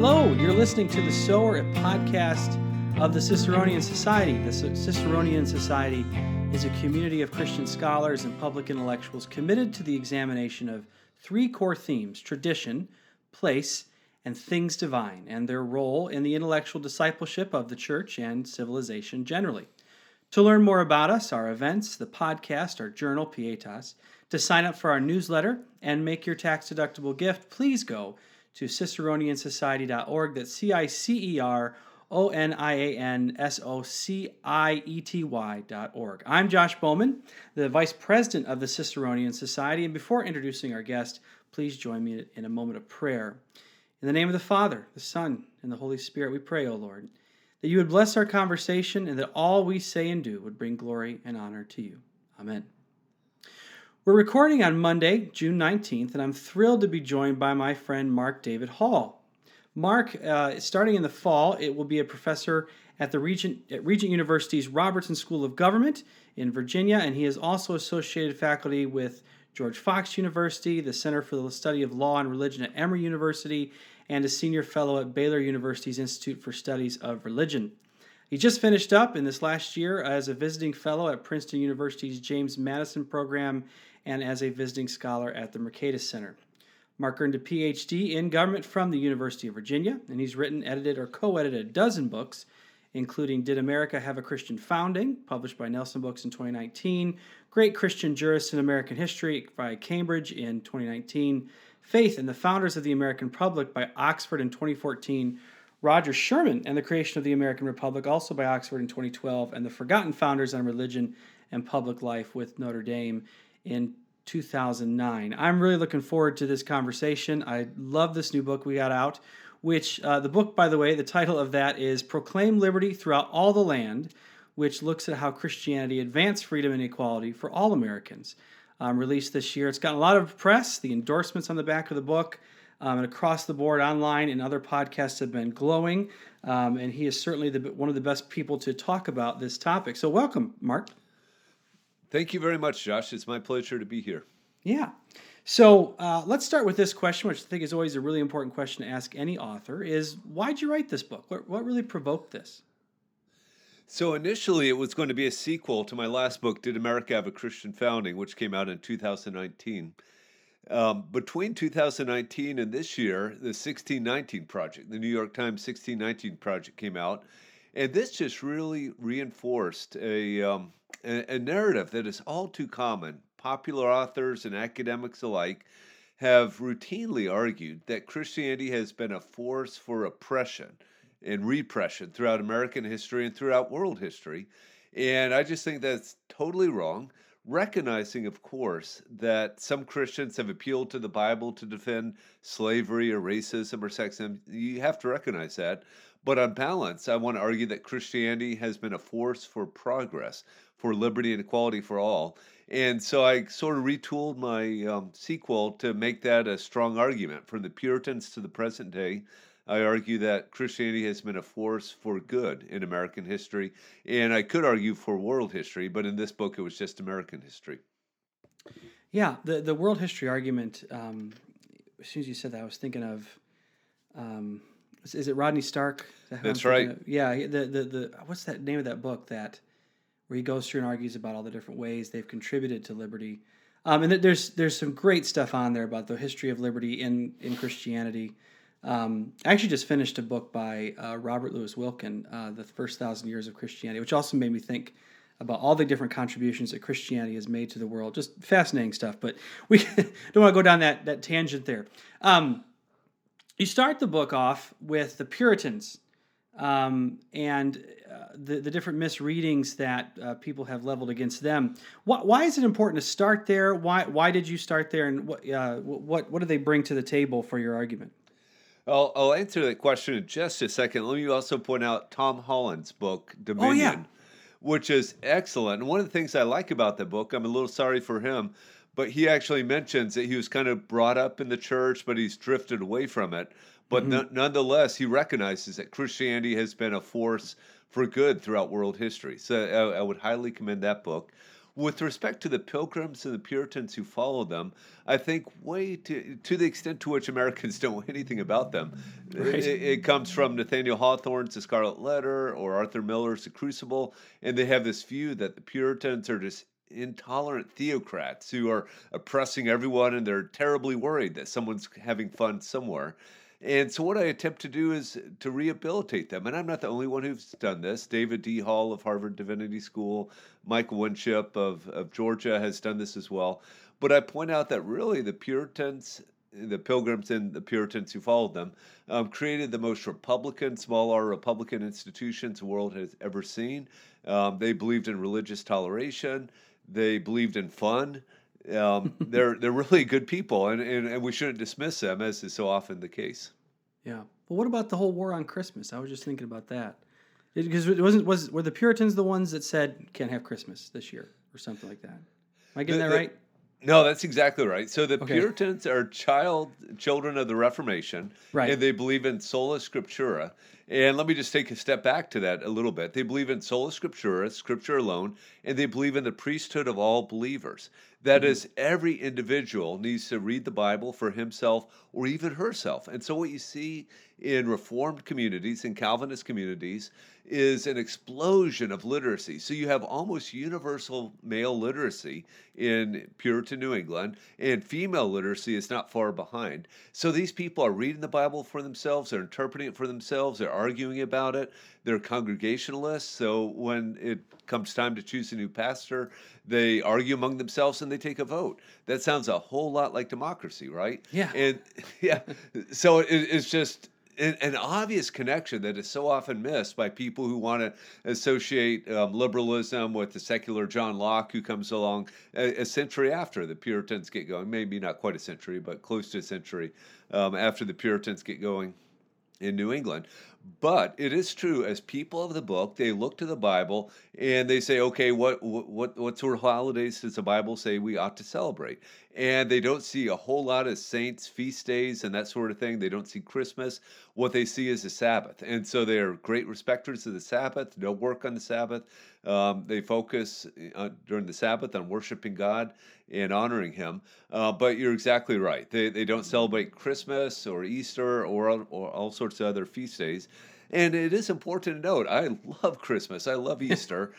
Hello, you're listening to The Sower, a podcast of the Ciceronian Society. The Ciceronian Society is a community of Christian scholars and public intellectuals committed to the examination of three core themes tradition, place, and things divine, and their role in the intellectual discipleship of the church and civilization generally. To learn more about us, our events, the podcast, our journal, Pietas, to sign up for our newsletter and make your tax deductible gift, please go to ciceroniansociety.org. That's C I C E R O N I A N S O C I E T Y.org. I'm Josh Bowman, the Vice President of the Ciceronian Society, and before introducing our guest, please join me in a moment of prayer. In the name of the Father, the Son, and the Holy Spirit, we pray, O Lord, that you would bless our conversation and that all we say and do would bring glory and honor to you. Amen. We're recording on Monday, June 19th, and I'm thrilled to be joined by my friend Mark David Hall. Mark, uh, starting in the fall, it will be a professor at the Regent, at Regent University's Robertson School of Government in Virginia, and he is also associated faculty with George Fox University, the Center for the Study of Law and Religion at Emory University, and a senior fellow at Baylor University's Institute for Studies of Religion. He just finished up in this last year as a visiting fellow at Princeton University's James Madison program and as a visiting scholar at the Mercatus Center. Mark earned a PhD in government from the University of Virginia, and he's written, edited, or co edited a dozen books, including Did America Have a Christian Founding, published by Nelson Books in 2019, Great Christian Jurists in American History by Cambridge in 2019, Faith and the Founders of the American Republic by Oxford in 2014, Roger Sherman and the Creation of the American Republic, also by Oxford in 2012, and The Forgotten Founders on Religion and Public Life with Notre Dame in 2009. I'm really looking forward to this conversation. I love this new book we got out, which uh, the book, by the way, the title of that is Proclaim Liberty Throughout All the Land, which looks at how Christianity advanced freedom and equality for all Americans. Um, released this year. It's gotten a lot of press. The endorsements on the back of the book um, and across the board online and other podcasts have been glowing. Um, and he is certainly the, one of the best people to talk about this topic. So, welcome, Mark. Thank you very much, Josh. It's my pleasure to be here. Yeah. So uh, let's start with this question, which I think is always a really important question to ask any author: is why'd you write this book? What, what really provoked this? So initially, it was going to be a sequel to my last book, "Did America Have a Christian Founding," which came out in 2019. Um, between 2019 and this year, the 1619 Project, the New York Times 1619 Project, came out, and this just really reinforced a um, a, a narrative that is all too common. Popular authors and academics alike have routinely argued that Christianity has been a force for oppression and repression throughout American history and throughout world history. And I just think that's totally wrong. Recognizing, of course, that some Christians have appealed to the Bible to defend slavery or racism or sexism. You have to recognize that. But on balance, I want to argue that Christianity has been a force for progress, for liberty and equality for all. And so I sort of retooled my um, sequel to make that a strong argument. From the Puritans to the present day, I argue that Christianity has been a force for good in American history. And I could argue for world history, but in this book, it was just American history. Yeah, the, the world history argument, um, as soon as you said that, I was thinking of. Um, is it Rodney Stark? That That's right. Of? Yeah. The, the the what's that name of that book that where he goes through and argues about all the different ways they've contributed to liberty. Um, and there's there's some great stuff on there about the history of liberty in in Christianity. Um, I actually just finished a book by uh, Robert Louis Wilken, uh, The First Thousand Years of Christianity, which also made me think about all the different contributions that Christianity has made to the world. Just fascinating stuff, but we don't want to go down that, that tangent there. Um, you start the book off with the Puritans um, and uh, the, the different misreadings that uh, people have leveled against them. Why, why, is it important to start there? Why, why did you start there? And what, uh, what, what do they bring to the table for your argument? I'll, I'll answer that question in just a second. Let me also point out Tom Holland's book, Dominion. Oh, yeah. Which is excellent. And one of the things I like about the book, I'm a little sorry for him, but he actually mentions that he was kind of brought up in the church, but he's drifted away from it. But mm-hmm. nonetheless, he recognizes that Christianity has been a force for good throughout world history. So I, I would highly commend that book. With respect to the Pilgrims and the Puritans who followed them, I think way to to the extent to which Americans don't know anything about them, Right. it, it comes from Nathaniel Hawthorne's The Scarlet Letter or Arthur Miller's The Crucible, and they have this view that the Puritans are just intolerant theocrats who are oppressing everyone and they're terribly worried that someone's having fun somewhere. And so, what I attempt to do is to rehabilitate them. And I'm not the only one who's done this. David D. Hall of Harvard Divinity School, Michael Winship of, of Georgia has done this as well. But I point out that really the Puritans, the Pilgrims, and the Puritans who followed them um, created the most Republican, small r Republican institutions the world has ever seen. Um, they believed in religious toleration, they believed in fun. Um, they're they're really good people, and, and, and we shouldn't dismiss them as is so often the case. Yeah. But what about the whole war on Christmas? I was just thinking about that. Because it wasn't was were the Puritans the ones that said can't have Christmas this year or something like that? Am I getting The- that right? No, that's exactly right. So the Okay. Puritans are child children of the Reformation, Right. and they believe in sola scriptura. And let me just take a step back to that a little bit. They believe in sola scriptura, scripture alone, and they believe in the priesthood of all believers. That Mm-hmm. is, every individual needs to read the Bible for himself or even herself. And so, what you see in Reformed communities and Calvinist communities is an explosion of literacy. So, you have almost universal male literacy in Puritan New England, and female literacy is not far behind. So, these people are reading the Bible for themselves, they're interpreting it for themselves, they're arguing about it, they're Congregationalists. So, when it comes time to choose a new pastor, they argue among themselves and they take a vote. That sounds a whole lot like democracy, right? Yeah. And yeah, so it, it's just an, obvious connection that is so often missed by people who want to associate um, liberalism with the secular John Locke, who comes along a, a century after the Puritans get going. Maybe not quite a century, but close to a century um, after the Puritans get going in New England. But it is true, as people of the book, they look to the Bible and they say, okay, what what, what sort of holidays does the Bible say we ought to celebrate? And they don't see a whole lot of saints' feast days and that sort of thing. They don't see Christmas. What they see is the Sabbath, and so they are great respecters of the Sabbath. No work on the Sabbath. Um, they focus uh, during the Sabbath on worshiping God and honoring Him. Uh, but you're exactly right. They they don't celebrate Christmas or Easter or or all sorts of other feast days. And it is important to note, I love Christmas. I love Easter.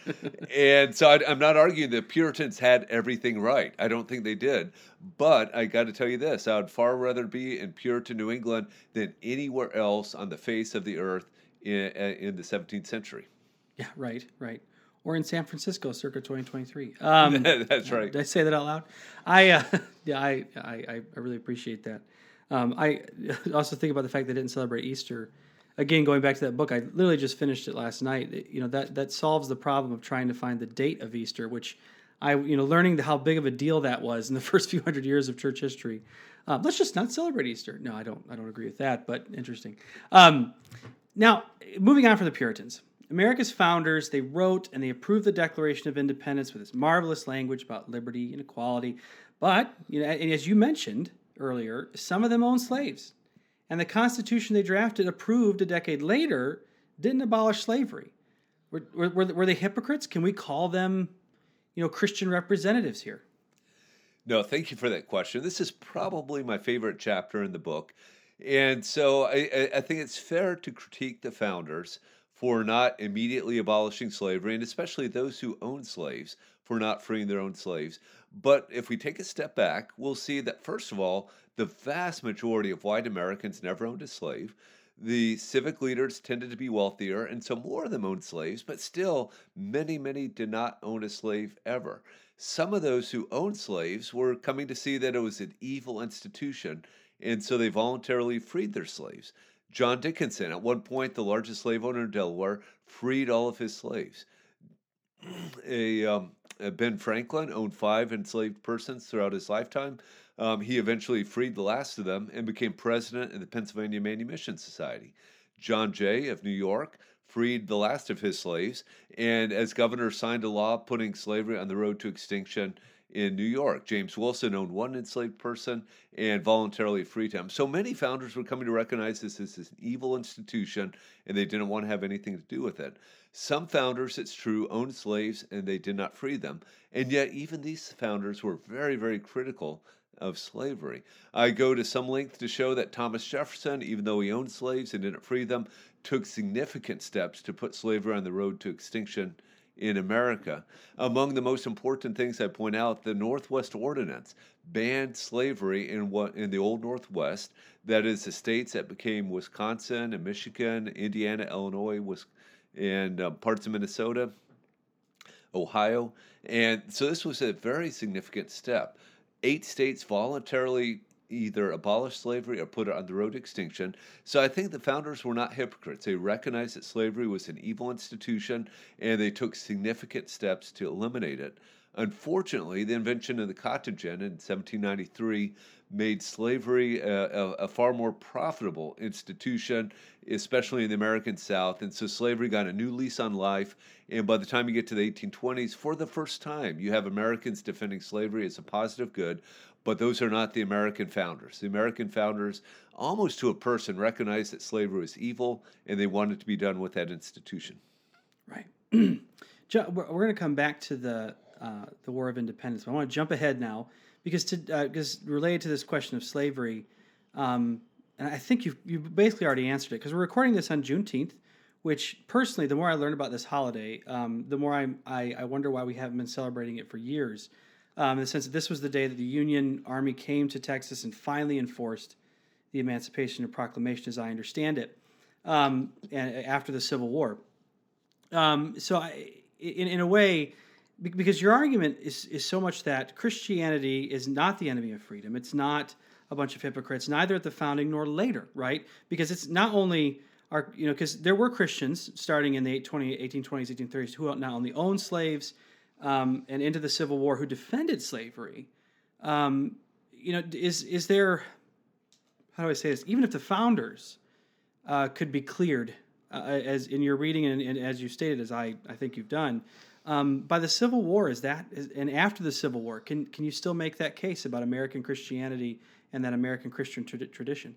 and so I, I'm not arguing that Puritans had everything right. I don't think they did. But I got to tell you this I would far rather be in Puritan New England than anywhere else on the face of the earth in, in the 17th century. Yeah, right, right. Or in San Francisco, circa 2023. Um, That's right. Did I say that out loud? I uh, yeah, I, I I really appreciate that. Um, I also think about the fact they didn't celebrate Easter. Again, going back to that book, I literally just finished it last night. You know that that solves the problem of trying to find the date of Easter, which I you know learning how big of a deal that was in the first few hundred years of church history. Um, let's just not celebrate Easter. No, I don't. I don't agree with that. But interesting. Um, now, moving on from the Puritans, America's founders, they wrote and they approved the Declaration of Independence with its marvelous language about liberty and equality. But, you know, and as you mentioned earlier, some of them owned slaves. And the Constitution they drafted, approved a decade later, didn't abolish slavery. Were, were, were they hypocrites? Can we call them, you know, Christian representatives here? No, thank you for that question. This is probably my favorite chapter in the book. And so I, I- think it's fair to critique the founders for not immediately abolishing slavery, and especially those who own slaves for not freeing their own slaves. But if we take a step back, we'll see that, first of all, the vast majority of white Americans never owned a slave. The civic leaders tended to be wealthier, and so more of them owned slaves, but still, many, many did not own a slave ever. Some of those who owned slaves were coming to see that it was an evil institution, and so they voluntarily freed their slaves. John Dickinson, at one point the largest slave owner in Delaware, freed all of his slaves. A, um, Ben Franklin owned five enslaved persons throughout his lifetime. Um, he eventually freed the last of them and became president of the Pennsylvania Manumission Society. John Jay of New York freed the last of his slaves, and as governor signed a law putting slavery on the road to extinction in New York. James Wilson owned one enslaved person and voluntarily freed him. So many founders were coming to recognize this as an evil institution and they didn't want to have anything to do with it. Some founders, it's true, owned slaves and they did not free them. And yet, even these founders were very, very critical of slavery. I go to some length to show that Thomas Jefferson, even though he owned slaves and didn't free them, took significant steps to put slavery on the road to extinction in America. Among the most important things I point out, the Northwest Ordinance banned slavery in what in the old Northwest, that is the states that became Wisconsin and Michigan, Indiana, Illinois, was and uh, parts of Minnesota, Ohio. And so this was a very significant step. Eight states voluntarily either abolished slavery or put it on the road to extinction. So I think the founders were not hypocrites. They recognized that slavery was an evil institution and they took significant steps to eliminate it. Unfortunately, the invention of the cotton gin in 1793 made slavery a, a, a, far more profitable institution, especially in the American South. And so slavery got a new lease on life. And by the time you get to the 1820s, for the first time, you have Americans defending slavery as a positive good, but those are not the American founders. The American founders, almost to a person, recognized that slavery was evil and they wanted to be done with that institution. Right. we're going to come back to the uh, the War of Independence. But I want to jump ahead now because to because uh, related to this question of slavery, um, and I think you you basically already answered it because we're recording this on Juneteenth, which personally, the more I learn about this holiday, um, the more I, I, I wonder why we haven't been celebrating it for years um, in the sense that this was the day that the Union Army came to Texas and finally enforced the Emancipation Proclamation, as I understand it, um, and after the Civil War. Um, so, I, in, in a way, because your argument is, is so much that Christianity is not the enemy of freedom. It's not a bunch of hypocrites, neither at the founding nor later, right? Because it's not only our, you know, because there were Christians starting in the 1820s, 1830s who not only owned slaves, um, and into the Civil War who defended slavery. Um, you know, is is there? How do I say this? Even if the founders uh, could be cleared, uh, as in your reading and, and, as you stated, as I, I think you've done, um, by the Civil War, is that is, and after the Civil War, can can you still make that case about American Christianity and that American Christian tra- tradition?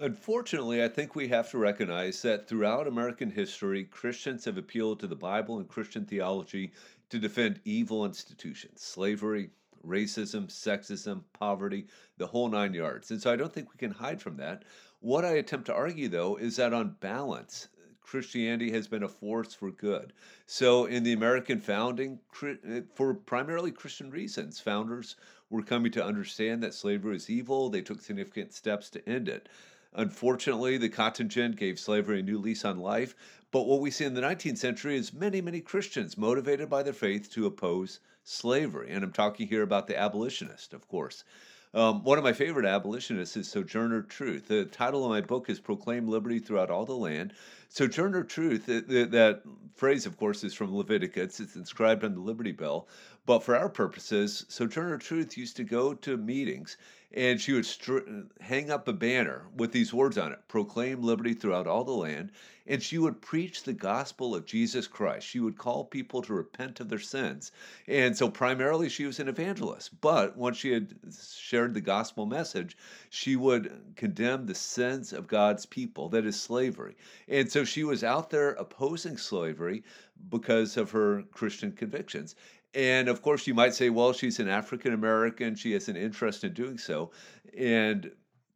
Unfortunately, I think we have to recognize that throughout American history, Christians have appealed to the Bible and Christian theology to defend evil institutions, slavery, racism, sexism, poverty, the whole nine yards. And so I don't think we can hide from that. What I attempt to argue, though, is that on balance, Christianity has been a force for good. So, in the American founding, eh, for primarily Christian reasons, founders were coming to understand that slavery is evil. They took significant steps to end it. Unfortunately, the cotton gin gave slavery a new lease on life. But what we see in the 19th century is many, many Christians motivated by their faith to oppose slavery. And I'm talking here about the abolitionist, of course. Um, one of my favorite abolitionists is Sojourner Truth. The title of my book is Proclaim Liberty Throughout All the Land. Sojourner Truth, that phrase, of course, is from Leviticus. It's inscribed on the Liberty Bell. But for our purposes, Sojourner Truth used to go to meetings and she would str- hang up a banner with these words on it proclaim liberty throughout all the land and she would preach the gospel of jesus christ. She would call people to repent of their sins. And so primarily she was an evangelist. But once she had shared the gospel message she would condemn the sins of god's people that is slavery. And so she was out there opposing slavery because of her christian convictions and of course, you might say, well, she's an African American. She has an interest in doing so. And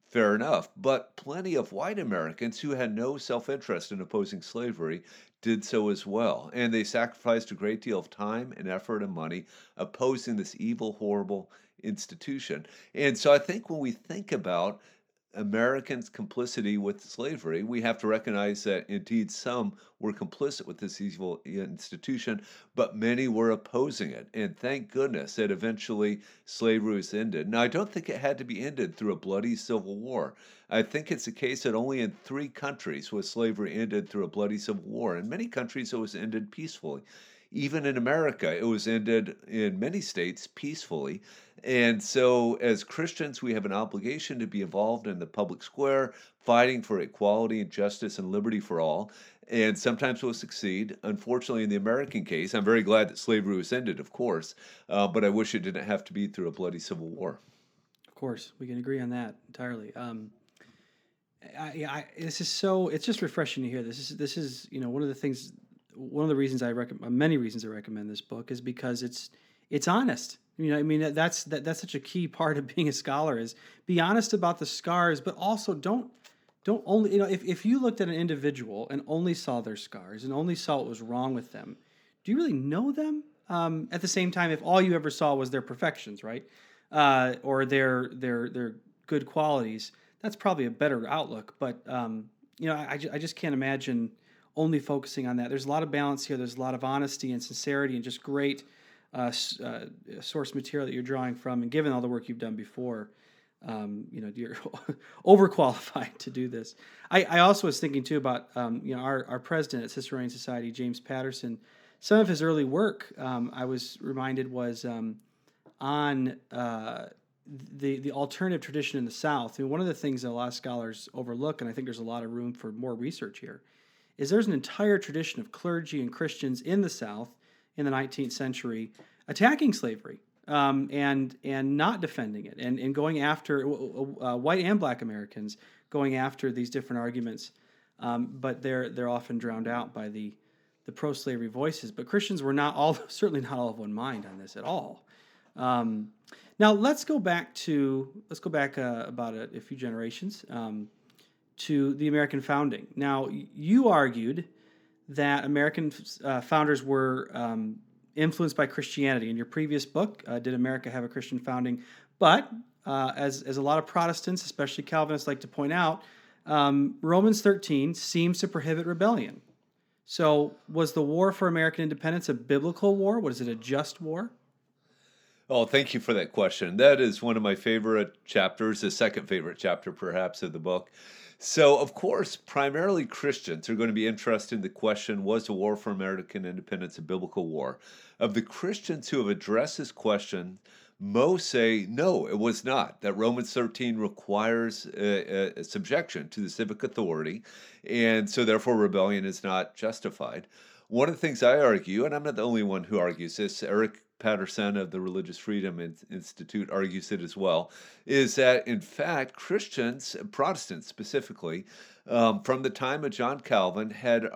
fair enough. But plenty of white Americans who had no self interest in opposing slavery did so as well. And they sacrificed a great deal of time and effort and money opposing this evil, horrible institution. And so I think when we think about Americans' complicity with slavery, we have to recognize that indeed some were complicit with this evil institution, but many were opposing it. And thank goodness that eventually slavery was ended. Now, I don't think it had to be ended through a bloody civil war. I think it's a case that only in three countries was slavery ended through a bloody civil war. In many countries, it was ended peacefully. Even in America. It was ended in many states peacefully. And so, as Christians, we have an obligation to be involved in the public square, fighting for equality and justice and liberty for all. And sometimes we'll succeed. Unfortunately, in the American case, I'm very glad that slavery was ended, of course, uh, but I wish it didn't have to be through a bloody civil war. Of course, we can agree on that entirely. Um, I, I, this is so. It's just refreshing to hear this. Is this is you know one of the things, one of the reasons I recommend, many reasons I recommend this book is because it's it's honest. You know, I mean that's that, that's such a key part of being a scholar is be honest about the scars, but also don't don't only you know if, if you looked at an individual and only saw their scars and only saw what was wrong with them, do you really know them? Um, at the same time, if all you ever saw was their perfections, right, uh, or their their their good qualities that's probably a better outlook. But um, you know, I, I just can't imagine only focusing on that. There's a lot of balance here. There's a lot of honesty and sincerity and just great uh, uh, source material that you're drawing from. And given all the work you've done before, um, you know, you're overqualified to do this. I, I also was thinking too about um, you know our, our president at Ciceronian Society, James Patterson. Some of his early work, um, I was reminded, was um, on uh, the the alternative tradition in the South, I mean, one of the things that a lot of scholars overlook, and I think there's a lot of room for more research here, is there's an entire tradition of clergy and Christians in the South in the 19th century attacking slavery um, and and not defending it and, and going after uh, white and black Americans going after these different arguments, um, but they're they're often drowned out by the the pro-slavery voices. But Christians were not all certainly not all of one mind on this at all. Um, now let's go back to let's go back uh, about a, a, few generations um, to the American founding. Now you argued that American uh, founders were um, influenced by Christianity. In your previous book, uh, Did America Have a Christian Founding? But uh, as as a lot of Protestants, especially Calvinists, like to point out, um, Romans 13 seems to prohibit rebellion. So, was the war for American independence a biblical war? Was it a just war? Oh, thank you for that question. That is one of my favorite chapters, the second favorite chapter, perhaps, of the book. So, of course, primarily Christians are going to be interested in the question was the war for American independence a biblical war? Of the Christians who have addressed this question, most say no, it was not. That Romans 13 requires a, a subjection to the civic authority, and so therefore rebellion is not justified. One of the things I argue, and I'm not the only one who argues this, Eric Patterson of the Religious Freedom Institute argues it as well, is that in fact Christians, Protestants specifically, um, from the time of John Calvin, had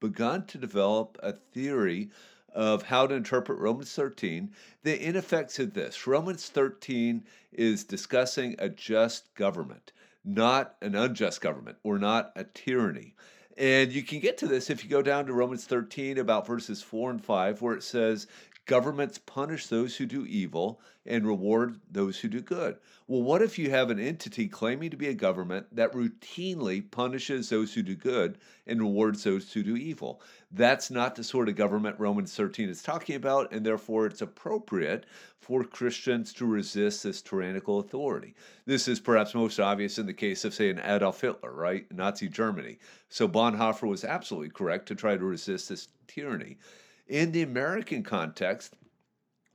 begun to develop a theory of how to interpret Romans 13 that in effect said this Romans 13 is discussing a just government, not an unjust government or not a tyranny. And you can get to this if you go down to Romans 13, about verses 4 and 5, where it says, Governments punish those who do evil and reward those who do good. Well, what if you have an entity claiming to be a government that routinely punishes those who do good and rewards those who do evil? That's not the sort of government Romans 13 is talking about, and therefore it's appropriate for Christians to resist this tyrannical authority. This is perhaps most obvious in the case of, say, an Adolf Hitler, right? Nazi Germany. So Bonhoeffer was absolutely correct to try to resist this tyranny. In the American context,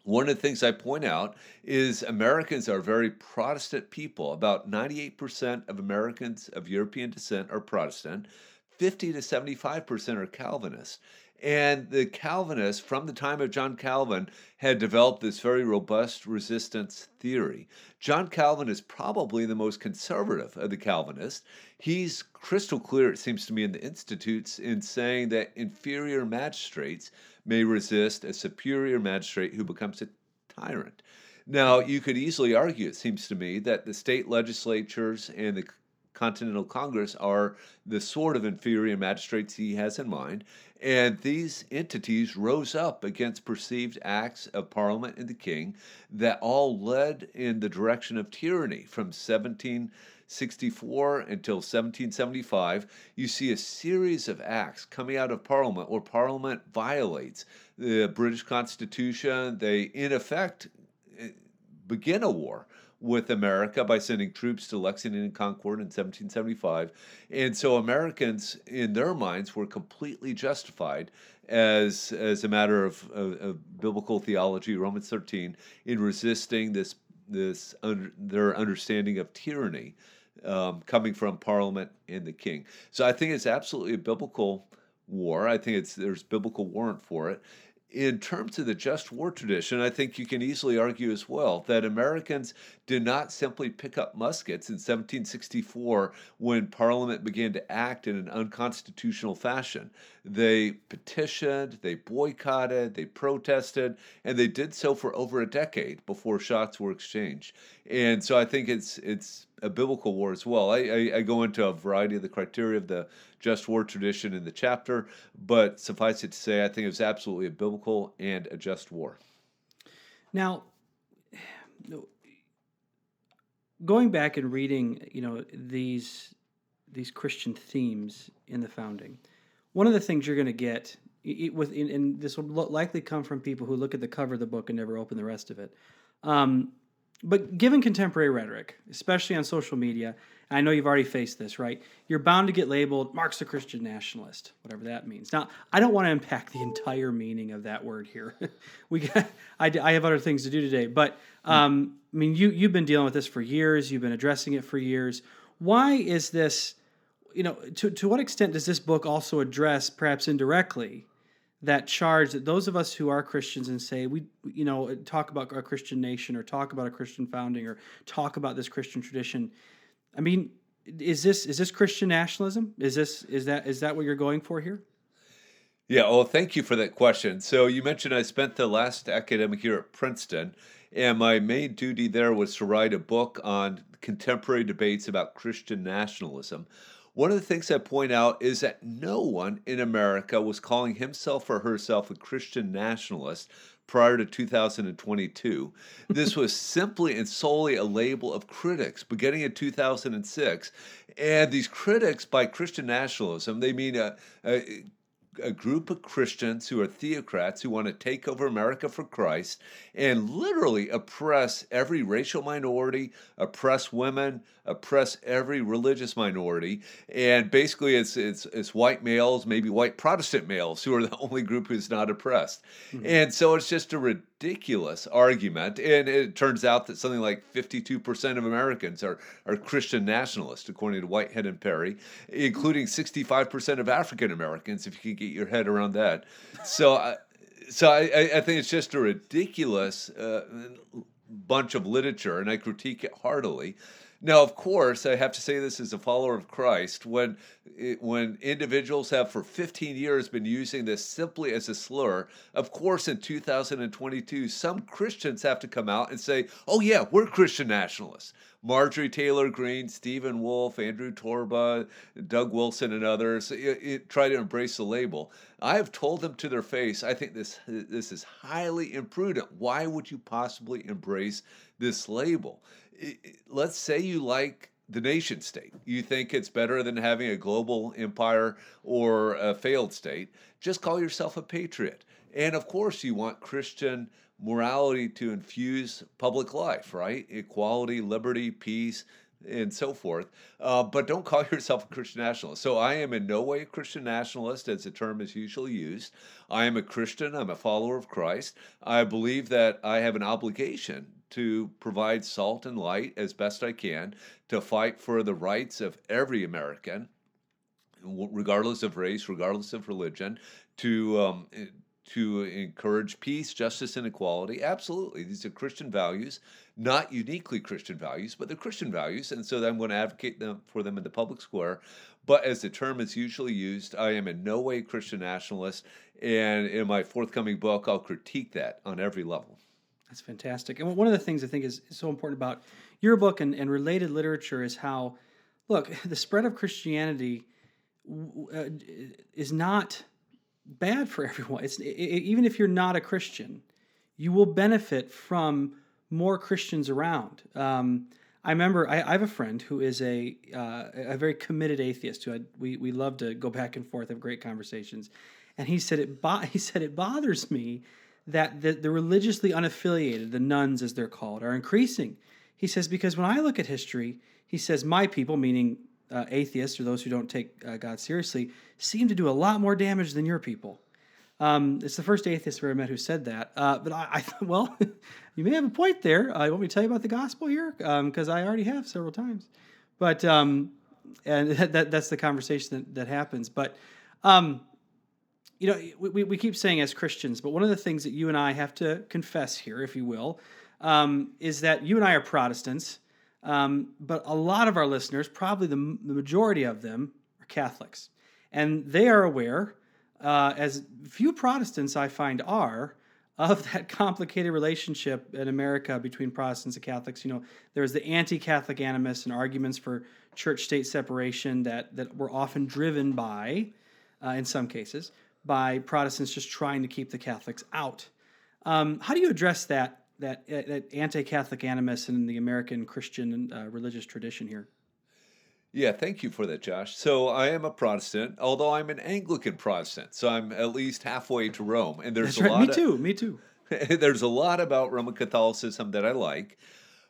one of the things I point out is Americans are very Protestant people. About 98% of Americans of European descent are Protestant, 50 to 75% are Calvinist. And the Calvinists, from the time of John Calvin, had developed this very robust resistance theory. John Calvin is probably the most conservative of the Calvinists. He's crystal clear, it seems to me, in the Institutes in saying that inferior magistrates may resist a superior magistrate who becomes a tyrant. Now, you could easily argue, it seems to me, that the state legislatures and the Continental Congress are the sort of inferior magistrates he has in mind, and these entities rose up against perceived acts of Parliament and the King that all led in the direction of tyranny from 1764 until 1775. You see a series of acts coming out of Parliament where Parliament violates the British Constitution. They, in effect, eh, begin a war with America by sending troops to Lexington and Concord in 1775. And so Americans, in their minds, were completely justified as as a matter of, of, of biblical theology, Romans 13, in resisting this this under, their understanding of tyranny um, coming from Parliament and the King. So I think it's absolutely a biblical war. I think it's there's biblical warrant for it in terms of the just war tradition, I think you can easily argue as well that Americans did not simply pick up muskets in 1764 when Parliament began to act in an unconstitutional fashion. They petitioned, they boycotted, they protested, and they did so for over a decade before shots were exchanged. And so I think it's it's a biblical war as well. I, I, I go into a variety of the criteria of the just war tradition in the chapter, but suffice it to say, I think it was absolutely a biblical and a just war. Now, going back and reading, you know, these these Christian themes in the founding, one of the things you're going to get with, and this will likely come from people who look at the cover of the book and never open the rest of it. Um, but given contemporary rhetoric, especially on social media, I know you've already faced this, right? You're bound to get labeled Mark's a Christian nationalist, whatever that means. Now, I don't want to unpack the entire meaning of that word here. we, got, I, I have other things to do today, but um, I mean, you you've been dealing with this for years. You've been addressing it for years. Why is this? You know, to to what extent does this book also address, perhaps indirectly, that charge that those of us who are Christians and say we you know talk about a Christian nation or talk about a Christian founding or talk about this Christian tradition. I mean is this is this Christian nationalism? Is this is that is that what you're going for here? Yeah well thank you for that question. So you mentioned I spent the last academic year at Princeton and my main duty there was to write a book on contemporary debates about Christian nationalism one of the things I point out is that no one in America was calling himself or herself a Christian nationalist prior to 2022. This was simply and solely a label of critics beginning in 2006. And these critics, by Christian nationalism, they mean a, a a group of Christians who are theocrats who want to take over America for Christ and literally oppress every racial minority, oppress women, oppress every religious minority, and basically it's it's it's white males, maybe white Protestant males, who are the only group who's not oppressed, mm-hmm. and so it's just a ridiculous argument. And it turns out that something like fifty-two percent of Americans are are Christian nationalists, according to Whitehead and Perry, including sixty-five percent of African Americans. If you can get your head around that, so. I, so I, I think it's just a ridiculous uh, bunch of literature, and I critique it heartily. Now, of course, I have to say this as a follower of Christ. When when individuals have for 15 years been using this simply as a slur, of course, in 2022, some Christians have to come out and say, "Oh yeah, we're Christian nationalists." Marjorie Taylor Greene, Stephen Wolfe, Andrew Torba, Doug Wilson, and others it, it, try to embrace the label. I have told them to their face, I think this this is highly imprudent. Why would you possibly embrace this label? let's say you like the nation state. You think it's better than having a global empire or a failed state. Just call yourself a patriot. And of course, you want Christian morality to infuse public life, right? Equality, liberty, peace, and so forth. Uh, but don't call yourself a Christian nationalist. So I am in no way a Christian nationalist, as the term is usually used. I am a Christian. I'm a follower of Christ. I believe that I have an obligation to provide salt and light as best I can, to fight for the rights of every American, regardless of race, regardless of religion, to um, eh, to encourage peace, justice, and equality. Absolutely, these are Christian values, not uniquely Christian values, but they're Christian values, and so I'm going to advocate them for them in the public square. But as the term is usually used, I am in no way Christian nationalist, and in my forthcoming book, I'll critique that on every level. That's fantastic. And one of the things I think is so important about your book and, and related literature is how, look, the spread of Christianity uh, is not bad for everyone. It's it, even if you're not a Christian, you will benefit from more Christians around. Um, I remember I, I, have a friend who is a uh, a very committed atheist who I, we we love to go back and forth, have great conversations, and he said it bo- he said it bothers me that the, the religiously unaffiliated, the nones as they're called, are increasing. He says, because when I look at history, he says, my people, meaning uh, atheists or those who don't take uh, God seriously, seem to do a lot more damage than your people. Um, it's the first atheist I ever met who said that. Uh, but I, I well, you may have a point there. Uh, want me to tell you about the gospel here? Because um, I already have several times. But um, and that, that, that's the conversation that, that happens. But um, you know, we, we keep saying as Christians, but one of the things that you and I have to confess here, if you will, um, is that you and I are Protestants, um, but a lot of our listeners, probably the, the majority of them, are Catholics. And they are aware, uh, as few Protestants I find are, of that complicated relationship in America between Protestants and Catholics. You know, there's the anti Catholic animus and arguments for church state separation that, that were often driven by, uh, in some cases, by Protestants just trying to keep the Catholics out. Um, how do you address that that, uh, that anti-Catholic animus in the American Christian uh, religious tradition here? Yeah, thank you for that, Josh. So I am a Protestant, although I'm an Anglican Protestant, so I'm at least halfway to Rome. And there's That's a right. lot. Me of, too. Me too. there's a lot about Roman Catholicism that I like.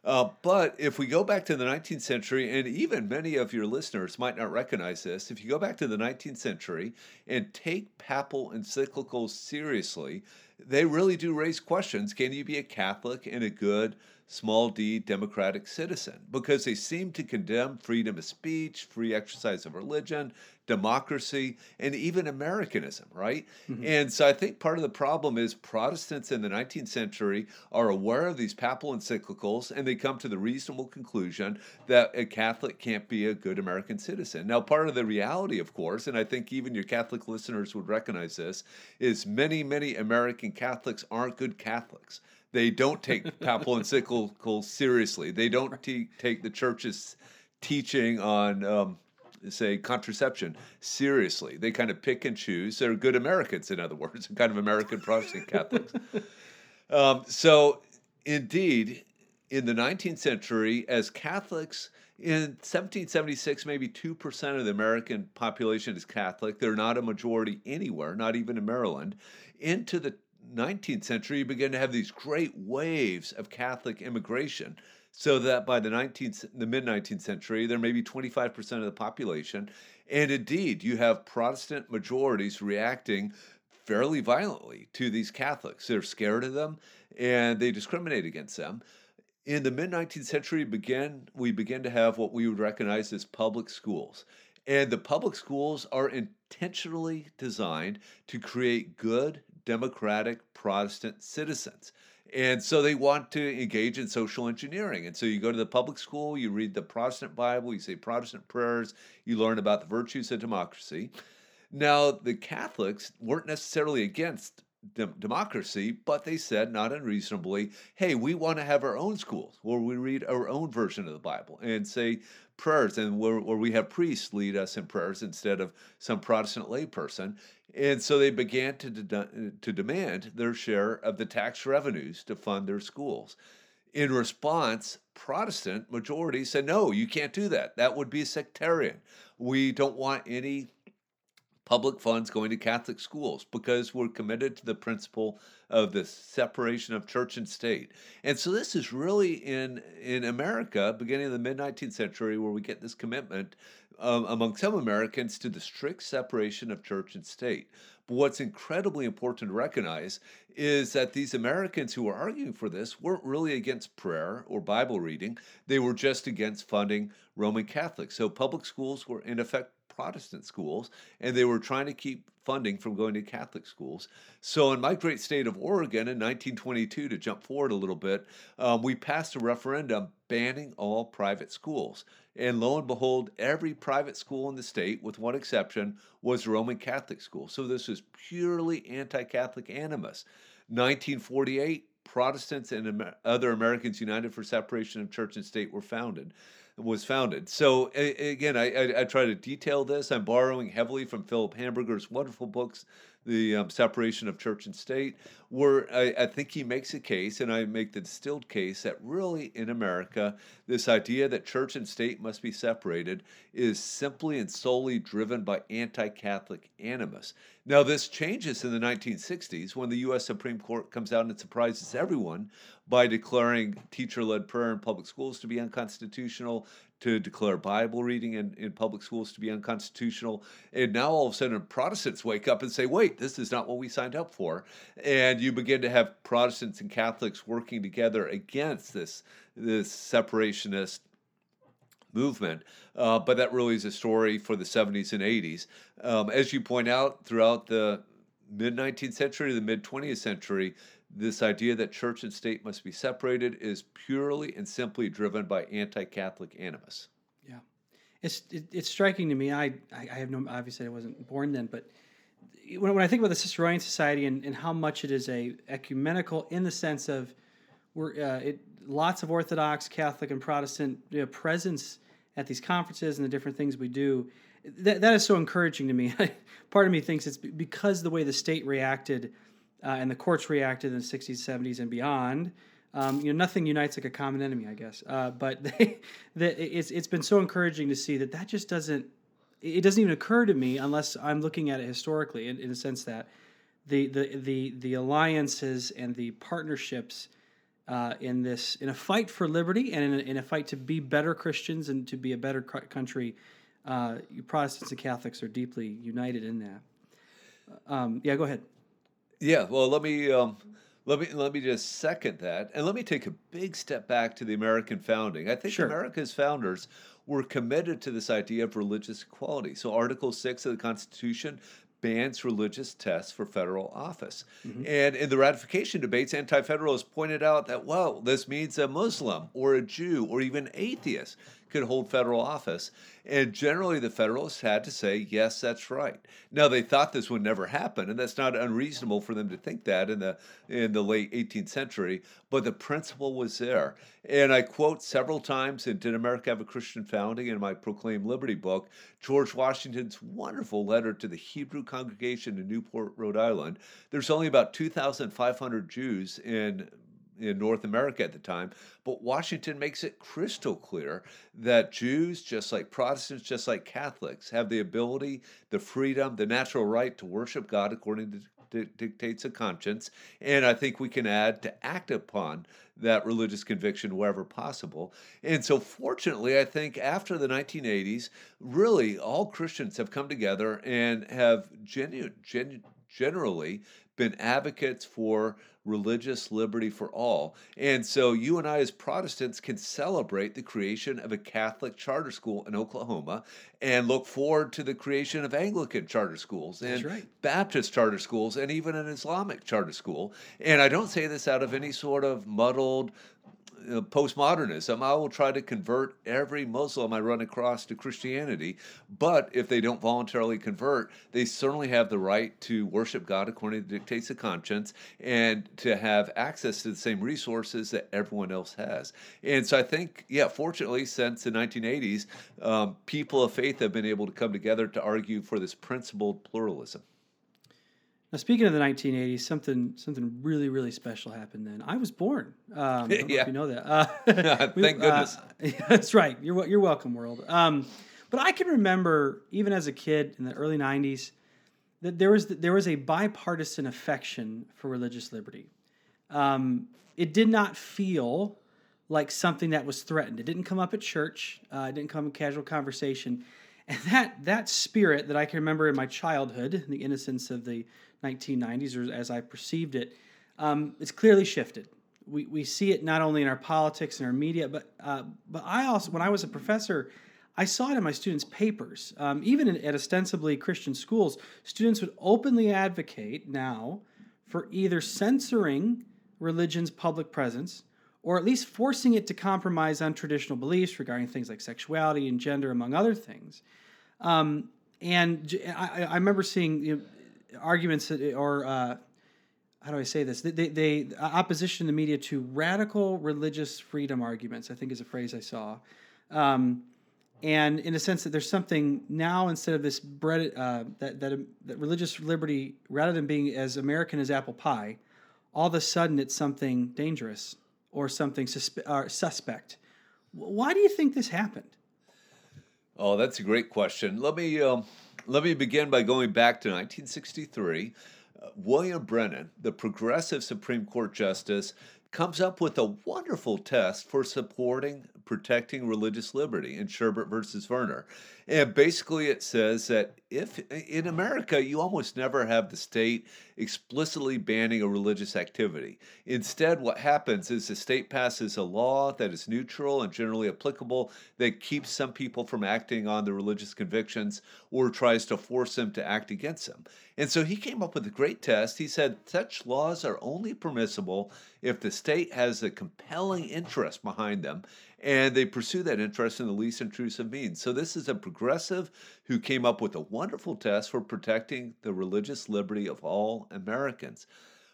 Uh, but if we go back to the 19th century, and even many of your listeners might not recognize this, if you go back to the 19th century and take papal encyclicals seriously, they really do raise questions. Can you be a Catholic and a good, small d democratic citizen? Because they seem to condemn freedom of speech, free exercise of religion, democracy, and even Americanism, right? Mm-hmm. And so I think part of the problem is Protestants in the 19th century are aware of these papal encyclicals and they come to the reasonable conclusion that a Catholic can't be a good American citizen. Now, part of the reality, of course, and I think even your Catholic listeners would recognize this, is many, many American Catholics aren't good Catholics. They don't take papal encyclicals seriously. They don't t- take the church's teaching on um, say contraception seriously. They kind of pick and choose. They're good Americans, in other words, kind of American Protestant Catholics. Um, so, indeed, in the 19th century, as Catholics, in 1776, maybe 2% of the American population is Catholic. They're not a majority anywhere, not even in Maryland. Into the 19th century, you begin to have these great waves of Catholic immigration so that by the 19th the mid 19th century there may be 25% of the population and indeed you have protestant majorities reacting fairly violently to these catholics. They're scared of them and they discriminate against them. In the mid 19th century begin we begin to have what we would recognize as public schools and the public schools are intentionally designed to create good democratic protestant citizens and so they want to engage in social engineering. And so you go to the public school, you read the Protestant Bible, you say Protestant prayers, you learn about the virtues of democracy. Now, the Catholics weren't necessarily against democracy, but they said, not unreasonably, hey, we want to have our own schools where we read our own version of the Bible and say prayers, and where, where we have priests lead us in prayers instead of some Protestant layperson. And so they began to, de- to demand their share of the tax revenues to fund their schools. In response, Protestant majority said, no, you can't do that. That would be sectarian. We don't want any public funds going to Catholic schools because we're committed to the principle of the separation of church and state. And so this is really in in America, beginning of the mid 19th century, where we get this commitment um, among some Americans to the strict separation of church and state. But what's incredibly important to recognize is that these Americans who were arguing for this weren't really against prayer or Bible reading. They were just against funding Roman Catholics. So public schools were in effect Protestant schools, and they were trying to keep funding from going to Catholic schools. So, in my great state of Oregon in 1922, to jump forward a little bit, um, we passed a referendum banning all private schools. And lo and behold, every private school in the state, with one exception, was Roman Catholic school. So, this was purely anti Catholic animus. 1948, Protestants and other Americans United for Separation of Church and State were founded was founded. So again, I, I, I, try to detail this. I'm borrowing heavily from Philip Hamburger's wonderful books, The um, Separation of Church and State, where I, I think he makes a case, and I make the distilled case that really in America, this idea that church and state must be separated is simply and solely driven by anti-Catholic animus. Now, this changes in the 1960s when the U.S. Supreme Court comes out and surprises everyone by declaring teacher led prayer in public schools to be unconstitutional, to declare Bible reading in, in public schools to be unconstitutional. And now all of a sudden, Protestants wake up and say, wait, this is not what we signed up for. And you begin to have Protestants and Catholics working together against this, this separationist movement. Uh, but that really is a story for the 70s and 80s. Um, as you point out, throughout the mid 19th century to the mid 20th century, this idea that church and state must be separated is purely and simply driven by anti-Catholic animus. Yeah, it's it, it's striking to me. I, I, have no obviously I wasn't born then, but when, when I think about the Ciceronian Society and, and how much it is a ecumenical in the sense of we're uh, it lots of Orthodox, Catholic, and Protestant you know, presence at these conferences and the different things we do. That, that is so encouraging to me. Part of me thinks it's because the way the state reacted uh, and the courts reacted in the 60s, 70s, and beyond. Um, you know, nothing unites like a common enemy, I guess. Uh, but it's it's been so encouraging to see that that just doesn't it doesn't even occur to me unless I'm looking at it historically, in, in a sense that the the the the alliances and the partnerships uh, in this in a fight for liberty and in a, in a, fight to be better Christians and to be a better country. Uh, Protestants and Catholics are deeply united in that. Um, yeah, go ahead. Yeah, well, let me um, let me let me just second that, and let me take a big step back to the American founding. I think sure. America's founders were committed to this idea of religious equality. So, Article Six of the Constitution bans religious tests for federal office. Mm-hmm. And in the ratification debates, anti federalists pointed out that, well, this means a Muslim or a Jew or even atheist could hold federal office. And generally, the Federalists had to say, yes, that's right. Now, they thought this would never happen, and that's not unreasonable for them to think that in the, in the late 18th century, but the principle was there. And I quote several times in Did America Have a Christian Founding in my Proclaim Liberty book, George Washington's wonderful letter to the Hebrew congregation in Newport, Rhode Island. There's only about 2,500 Jews in in North America at the time. But Washington makes it crystal clear that Jews, just like Protestants, just like Catholics, have the ability, the freedom, the natural right to worship God according to dictates of conscience. And I think we can add to act upon that religious conviction wherever possible. And so, fortunately, I think after the 1980s, really all Christians have come together and have genu- genu- generally been advocates for religious liberty for all. And so you and I, as Protestants, can celebrate the creation of a Catholic charter school in Oklahoma and look forward to the creation of Anglican charter schools and right. Baptist charter schools and even an Islamic charter school. And I don't say this out of any sort of muddled postmodernism. I will try to convert every Muslim I run across to Christianity. But if they don't voluntarily convert, they certainly have the right to worship God according to the dictates of conscience and to have access to the same resources that everyone else has. And so I think, yeah, fortunately, since the 1980s, um, people of faith have been able to come together to argue for this principled pluralism. Now, speaking of the 1980s, something something really really special happened then. I was born. Um, yeah. you know that. Uh, Thank goodness. Uh, that's right. You're you're welcome, world. Um, but I can remember even as a kid in the early 90s that there was there was a bipartisan affection for religious liberty. Um, it did not feel like something that was threatened. It didn't come up at church. Uh, it didn't come in casual conversation. And that that spirit that I can remember in my childhood, the innocence of the 1990s, or as I perceived it, um, it's clearly shifted. We, we see it not only in our politics and our media, but uh, but I also, when I was a professor, I saw it in my students' papers. Um, even in, at ostensibly Christian schools, students would openly advocate now for either censoring religion's public presence or at least forcing it to compromise on traditional beliefs regarding things like sexuality and gender, among other things. Um, and I, I, remember seeing you know, arguments or uh, how do I say this? They, they opposition in the media to radical religious freedom arguments. I think is a phrase I saw, um, and in a sense that there's something now instead of this bread uh, that that that religious liberty, rather than being as American as apple pie, all of a sudden it's something dangerous or something suspe- or suspect. Why do you think this happened? Oh, that's a great question. Let me um, Let me begin by going back to 1963. Uh, William Brennan, the progressive Supreme Court justice, comes up with a wonderful test for supporting protecting religious liberty in Sherbert versus Verner. And basically, it says that if in America, you almost never have the state explicitly banning a religious activity. Instead, what happens is the state passes a law that is neutral and generally applicable that keeps some people from acting on their religious convictions or tries to force them to act against them. And so he came up with a great test. He said such laws are only permissible if the state has a compelling interest behind them and they pursue that interest in the least intrusive means. So, this is a progressive who came up with a wonderful test for protecting the religious liberty of all Americans.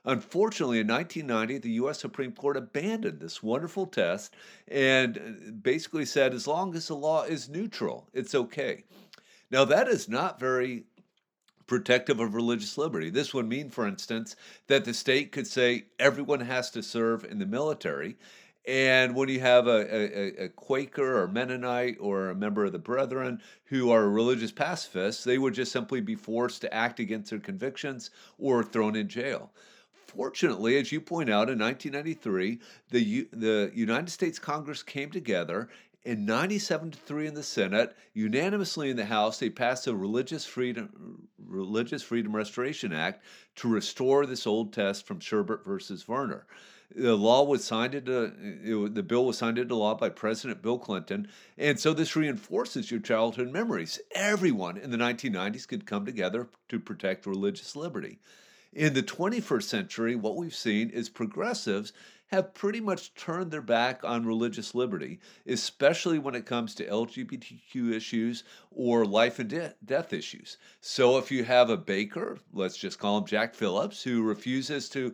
Unfortunately, in 1990, the U.S. Supreme Court abandoned this wonderful test and uh, basically said as long as the law is neutral, it's okay. Now, that is not very protective of religious liberty. This would mean, for instance, that the state could say everyone has to serve in the military, and when you have a, a, a, Quaker or Mennonite or a member of the Brethren who are religious pacifists, they would just simply be forced to act against their convictions or thrown in jail. Fortunately, as you point out, in 1993, the, the United States Congress came together. In 97 to 3 in the Senate, unanimously in the House, they passed the Religious Freedom, Religious Freedom Restoration Act to restore this old test from Sherbert versus Verner the law was signed into it, the bill was signed into law by President Bill Clinton, and so this reinforces your childhood memories. Everyone in the 1990s could come together to protect religious liberty. In the 21st century, what we've seen is progressives have pretty much turned their back on religious liberty, especially when it comes to LGBTQ issues or life and de- death issues. So if you have a baker, let's just call him Jack Phillips, who refuses to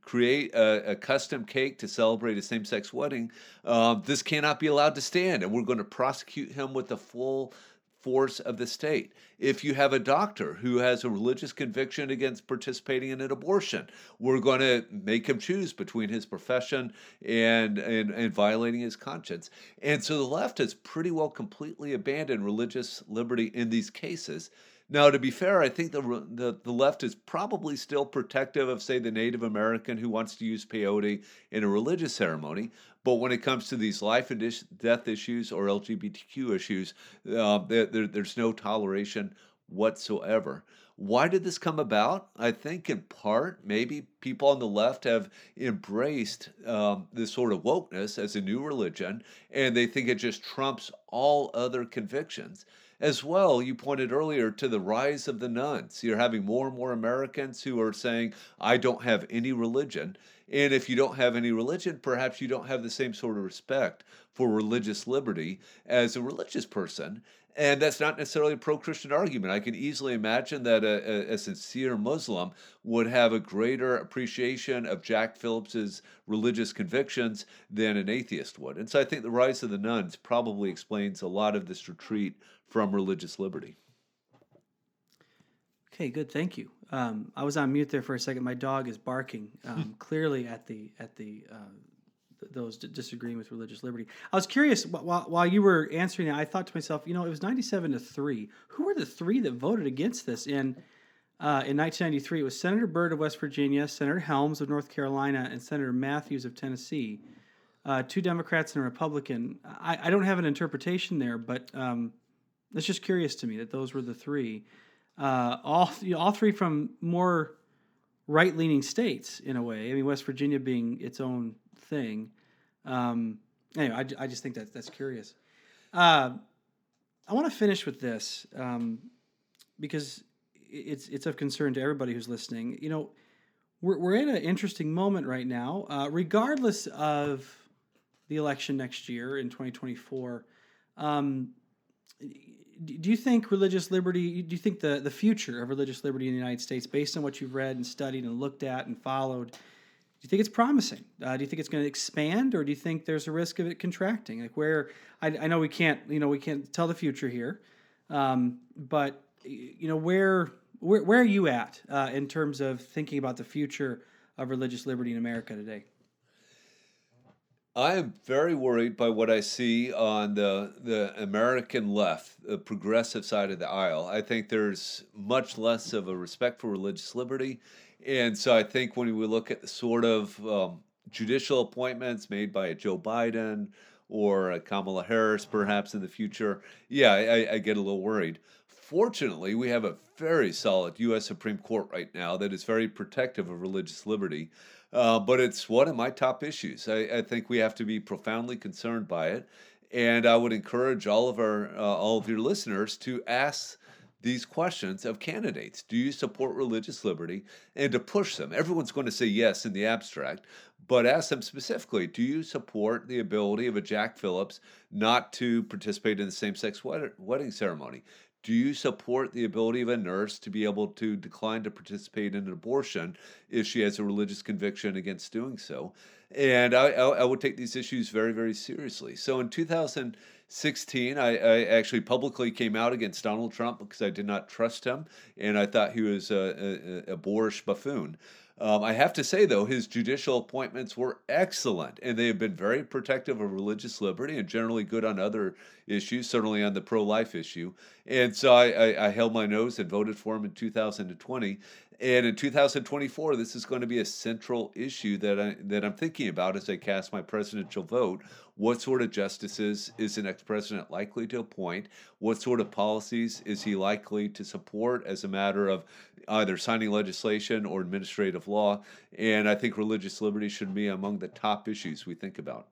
create a, a custom cake to celebrate a same sex wedding, um, this cannot be allowed to stand, and we're going to prosecute him with the full force of the state. If you have a doctor who has a religious conviction against participating in an abortion, we're going to make him choose between his profession and, and, and violating his conscience. And so the left has pretty well completely abandoned religious liberty in these cases. Now, to be fair, I think the, the, the left is probably still protective of, say, the Native American who wants to use peyote in a religious ceremony. But when it comes to these life and death issues or LGBTQ issues, uh, there, there's no toleration whatsoever. Why did this come about? I think in part, maybe people on the left have embraced um, this sort of wokeness as a new religion, and they think it just trumps all other convictions. As well, you pointed earlier to the rise of the nones. You're having more and more Americans who are saying, I don't have any religion. And if you don't have any religion, perhaps you don't have the same sort of respect for religious liberty as a religious person. And that's not necessarily a pro Christian argument. I can easily imagine that a, a, a, sincere Muslim would have a greater appreciation of Jack Phillips's religious convictions than an atheist would. And so I think the rise of the nones probably explains a lot of this retreat from religious liberty. Okay, good. Thank you. Um, I was on mute there for a second. My dog is barking um, clearly at the at the uh, th- those d- disagreeing with religious liberty. I was curious while while you were answering that. I thought to myself, you know, it was ninety-seven to three. Who were the three that voted against this in uh, in 1993? It was Senator Byrd of West Virginia, Senator Helms of North Carolina, and Senator Mathews of Tennessee. Uh, two Democrats and a Republican. I, I, don't have an interpretation there, but um, it's just curious to me that those were the three. Uh, all you know, all three from more right leaning states in a way. I mean, West Virginia being its own thing. Um, anyway, I, I just think that that's curious. Uh, I want to finish with this um, because it's it's of concern to everybody who's listening. You know, we're we're in an interesting moment right now, uh, regardless of the election next year in 2024. Um, do you think religious liberty do you think the, the future of religious liberty in the united states based on what you've read and studied and looked at and followed do you think it's promising? Uh, do you think it's going to expand or do you think there's a risk of it contracting? Like where I, I know we can't you know we can't tell the future here um, but you know where where, where are you at uh, in terms of thinking about the future of religious liberty in america today I am very worried by what I see on the the American left, the progressive side of the aisle. I think there's much less of a respect for religious liberty, and so I think when we look at the sort of um, judicial appointments made by Joe Biden or Kamala Harris, perhaps in the future, yeah, I, I get a little worried. Fortunately, we have a very solid U.S. Supreme Court right now that is very protective of religious liberty. Uh, but it's one of my top issues. I, I, think we have to be profoundly concerned by it, and I would encourage all of our uh, all of your listeners to ask these questions of candidates. Do you support religious liberty? And to push them. Everyone's going to say yes in the abstract, but ask them specifically Do you support the ability of a Jack Phillips not to participate in the same sex wedding ceremony? Do you support the ability of a nurse to be able to decline to participate in an abortion if she has a religious conviction against doing so? And I, I, I would take these issues very, very seriously. So in 2016, I, I, actually publicly came out against Donald Trump because I did not trust him and I thought he was a, a, a boorish buffoon. Um, I have to say, though, his judicial appointments were excellent, and they have been very protective of religious liberty and generally good on other issues, certainly on the pro life issue. And so I, I, I, held my nose and voted for him in 2020. And in 2024, this is going to be a central issue that, I, that I'm thinking about as I cast my presidential vote. What sort of justices is the next president likely to appoint? What sort of policies is he likely to support as a matter of either signing legislation or administrative law? And I think religious liberty should be among the top issues we think about.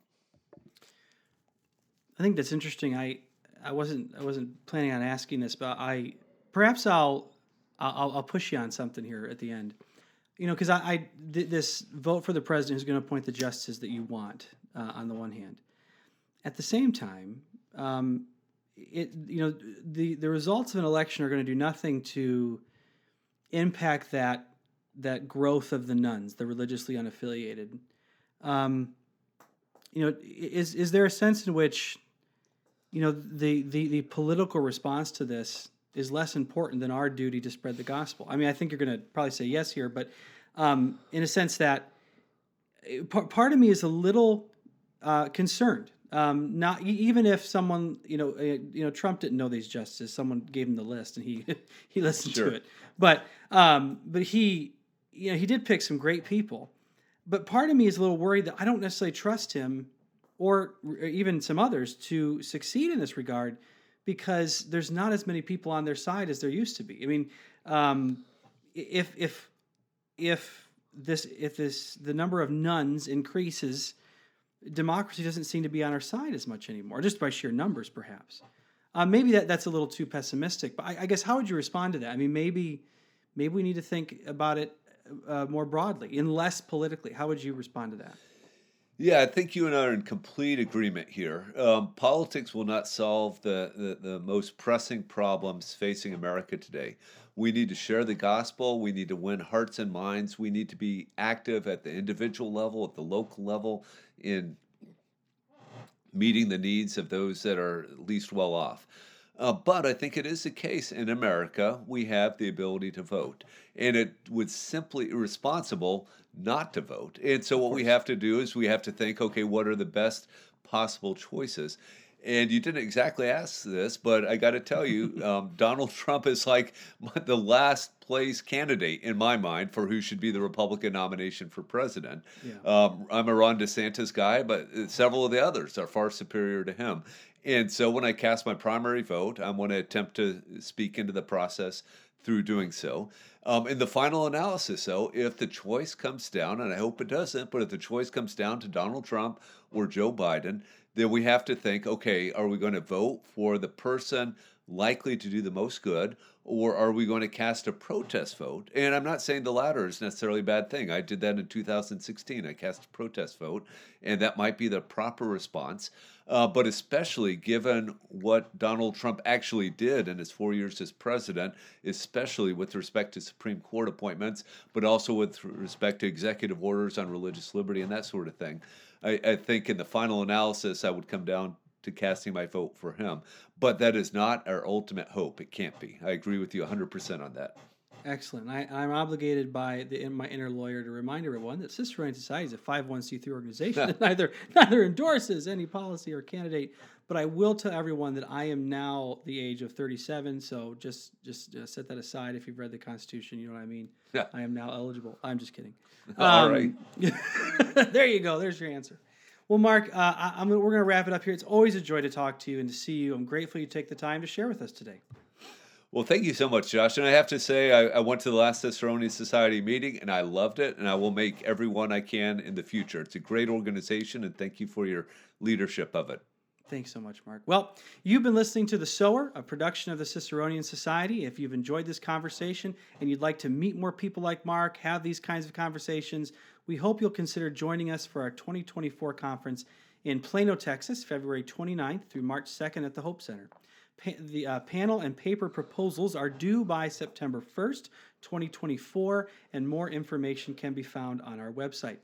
I think that's interesting. I I wasn't I wasn't planning on asking this, but I perhaps I'll I'll, I'll push you on something here at the end. You know, because I, I this vote for the president who's going to appoint the justices that you want uh, on the one hand. At the same time, um, it you know the the results of an election are going to do nothing to impact that that growth of the nones, the religiously unaffiliated. Um, you know, is is there a sense in which you know the, the the political response to this is less important than our duty to spread the gospel. I mean, I think you're going to probably say yes here, but um, in a sense that eh, part of me is a little uh, concerned. Um, not even if someone, you know, uh, you know, Trump didn't know these justices. Someone gave him the list, and he he listened sure. to it. But um, but he, you know, he did pick some great people. But part of me is a little worried that I don't necessarily trust him or even some others to succeed in this regard because there's not as many people on their side as there used to be. I mean, um, if if if this if this the number of nones increases, democracy doesn't seem to be on our side as much anymore, just by sheer numbers, perhaps. Uh, maybe that, that's a little too pessimistic, but I, I, guess how would you respond to that? I mean, maybe maybe we need to think about it uh, more broadly and less politically. How would you respond to that? Yeah, I think you and I are in complete agreement here. Um, politics will not solve the, the, the, most pressing problems facing America today. We need to share the gospel. We need to win hearts and minds. We need to be active at the individual level, at the local level, in meeting the needs of those that are least well off. Uh, but I think it is the case in America, we have the ability to vote. And it would simply irresponsible not to vote. And so what we have to do is we have to think, okay, what are the best possible choices? And you didn't exactly ask this, but I got to tell you, um, Donald Trump is like the last place candidate in my mind for who should be the Republican nomination for president. Yeah. Um, I'm a Ron DeSantis guy, but uh, several of the others are far superior to him. And so when I cast my primary vote, I'm going to attempt to speak into the process through doing so. Um, in the final analysis, though, if the choice comes down, and I hope it doesn't, but if the choice comes down to Donald Trump or Joe Biden, then we have to think okay, are we going to vote for the person likely to do the most good, or are we going to cast a protest vote? And I'm not saying the latter is necessarily a bad thing. I did that in 2016. I cast a protest vote, and that might be the proper response. Uh, but especially given what Donald Trump actually did in his four years as president, especially with respect to Supreme Court appointments, but also with respect to executive orders on religious liberty and that sort of thing. I, I think in the final analysis, I would come down to casting my vote for him. But that is not our ultimate hope. It can't be. I agree with you 100% on that. Excellent. I, I'm obligated by the, in my inner lawyer to remind everyone that Ciceronian Society is a 501c3 organization that neither neither endorses any policy or candidate. But I will tell everyone that I am now the age of 37. So just just uh, set that aside. If you've read the Constitution, you know what I mean. Yeah. I am now eligible. I'm just kidding. All Um, right. there you go. There's your answer. Well, Mark, uh, I, I'm, we're going to wrap it up here. It's always a joy to talk to you and to see you. I'm grateful you take the time to share with us today. Well, thank you so much, Josh. And I have to say, I, I went to the last Ciceronian Society meeting and I loved it, and I will make every one I can in the future. It's a great organization, and thank you for your leadership of it. Thanks so much, Mark. Well, you've been listening to The Sower, a production of the Ciceronian Society. If you've enjoyed this conversation and you'd like to meet more people like Mark, have these kinds of conversations, we hope you'll consider joining us for our 2024 conference in Plano, Texas, February 29th through March 2nd at the Hope Center. Pa- the uh, panel and paper proposals are due by September 1st, 2024, and more information can be found on our website.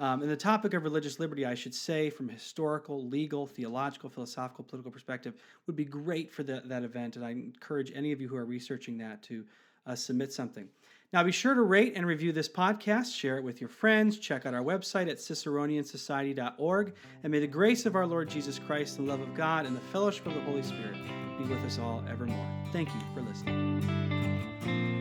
Um, and the topic of religious liberty, I should say, from historical, legal, theological, philosophical, political perspective, would be great for the, that event. And I encourage any of you who are researching that to uh, submit something. Now, be sure to rate and review this podcast, share it with your friends, check out our website at ciceroniansociety.org, and may the grace of our Lord Jesus Christ, the love of God, and the fellowship of the Holy Spirit be with us all evermore. Thank you for listening.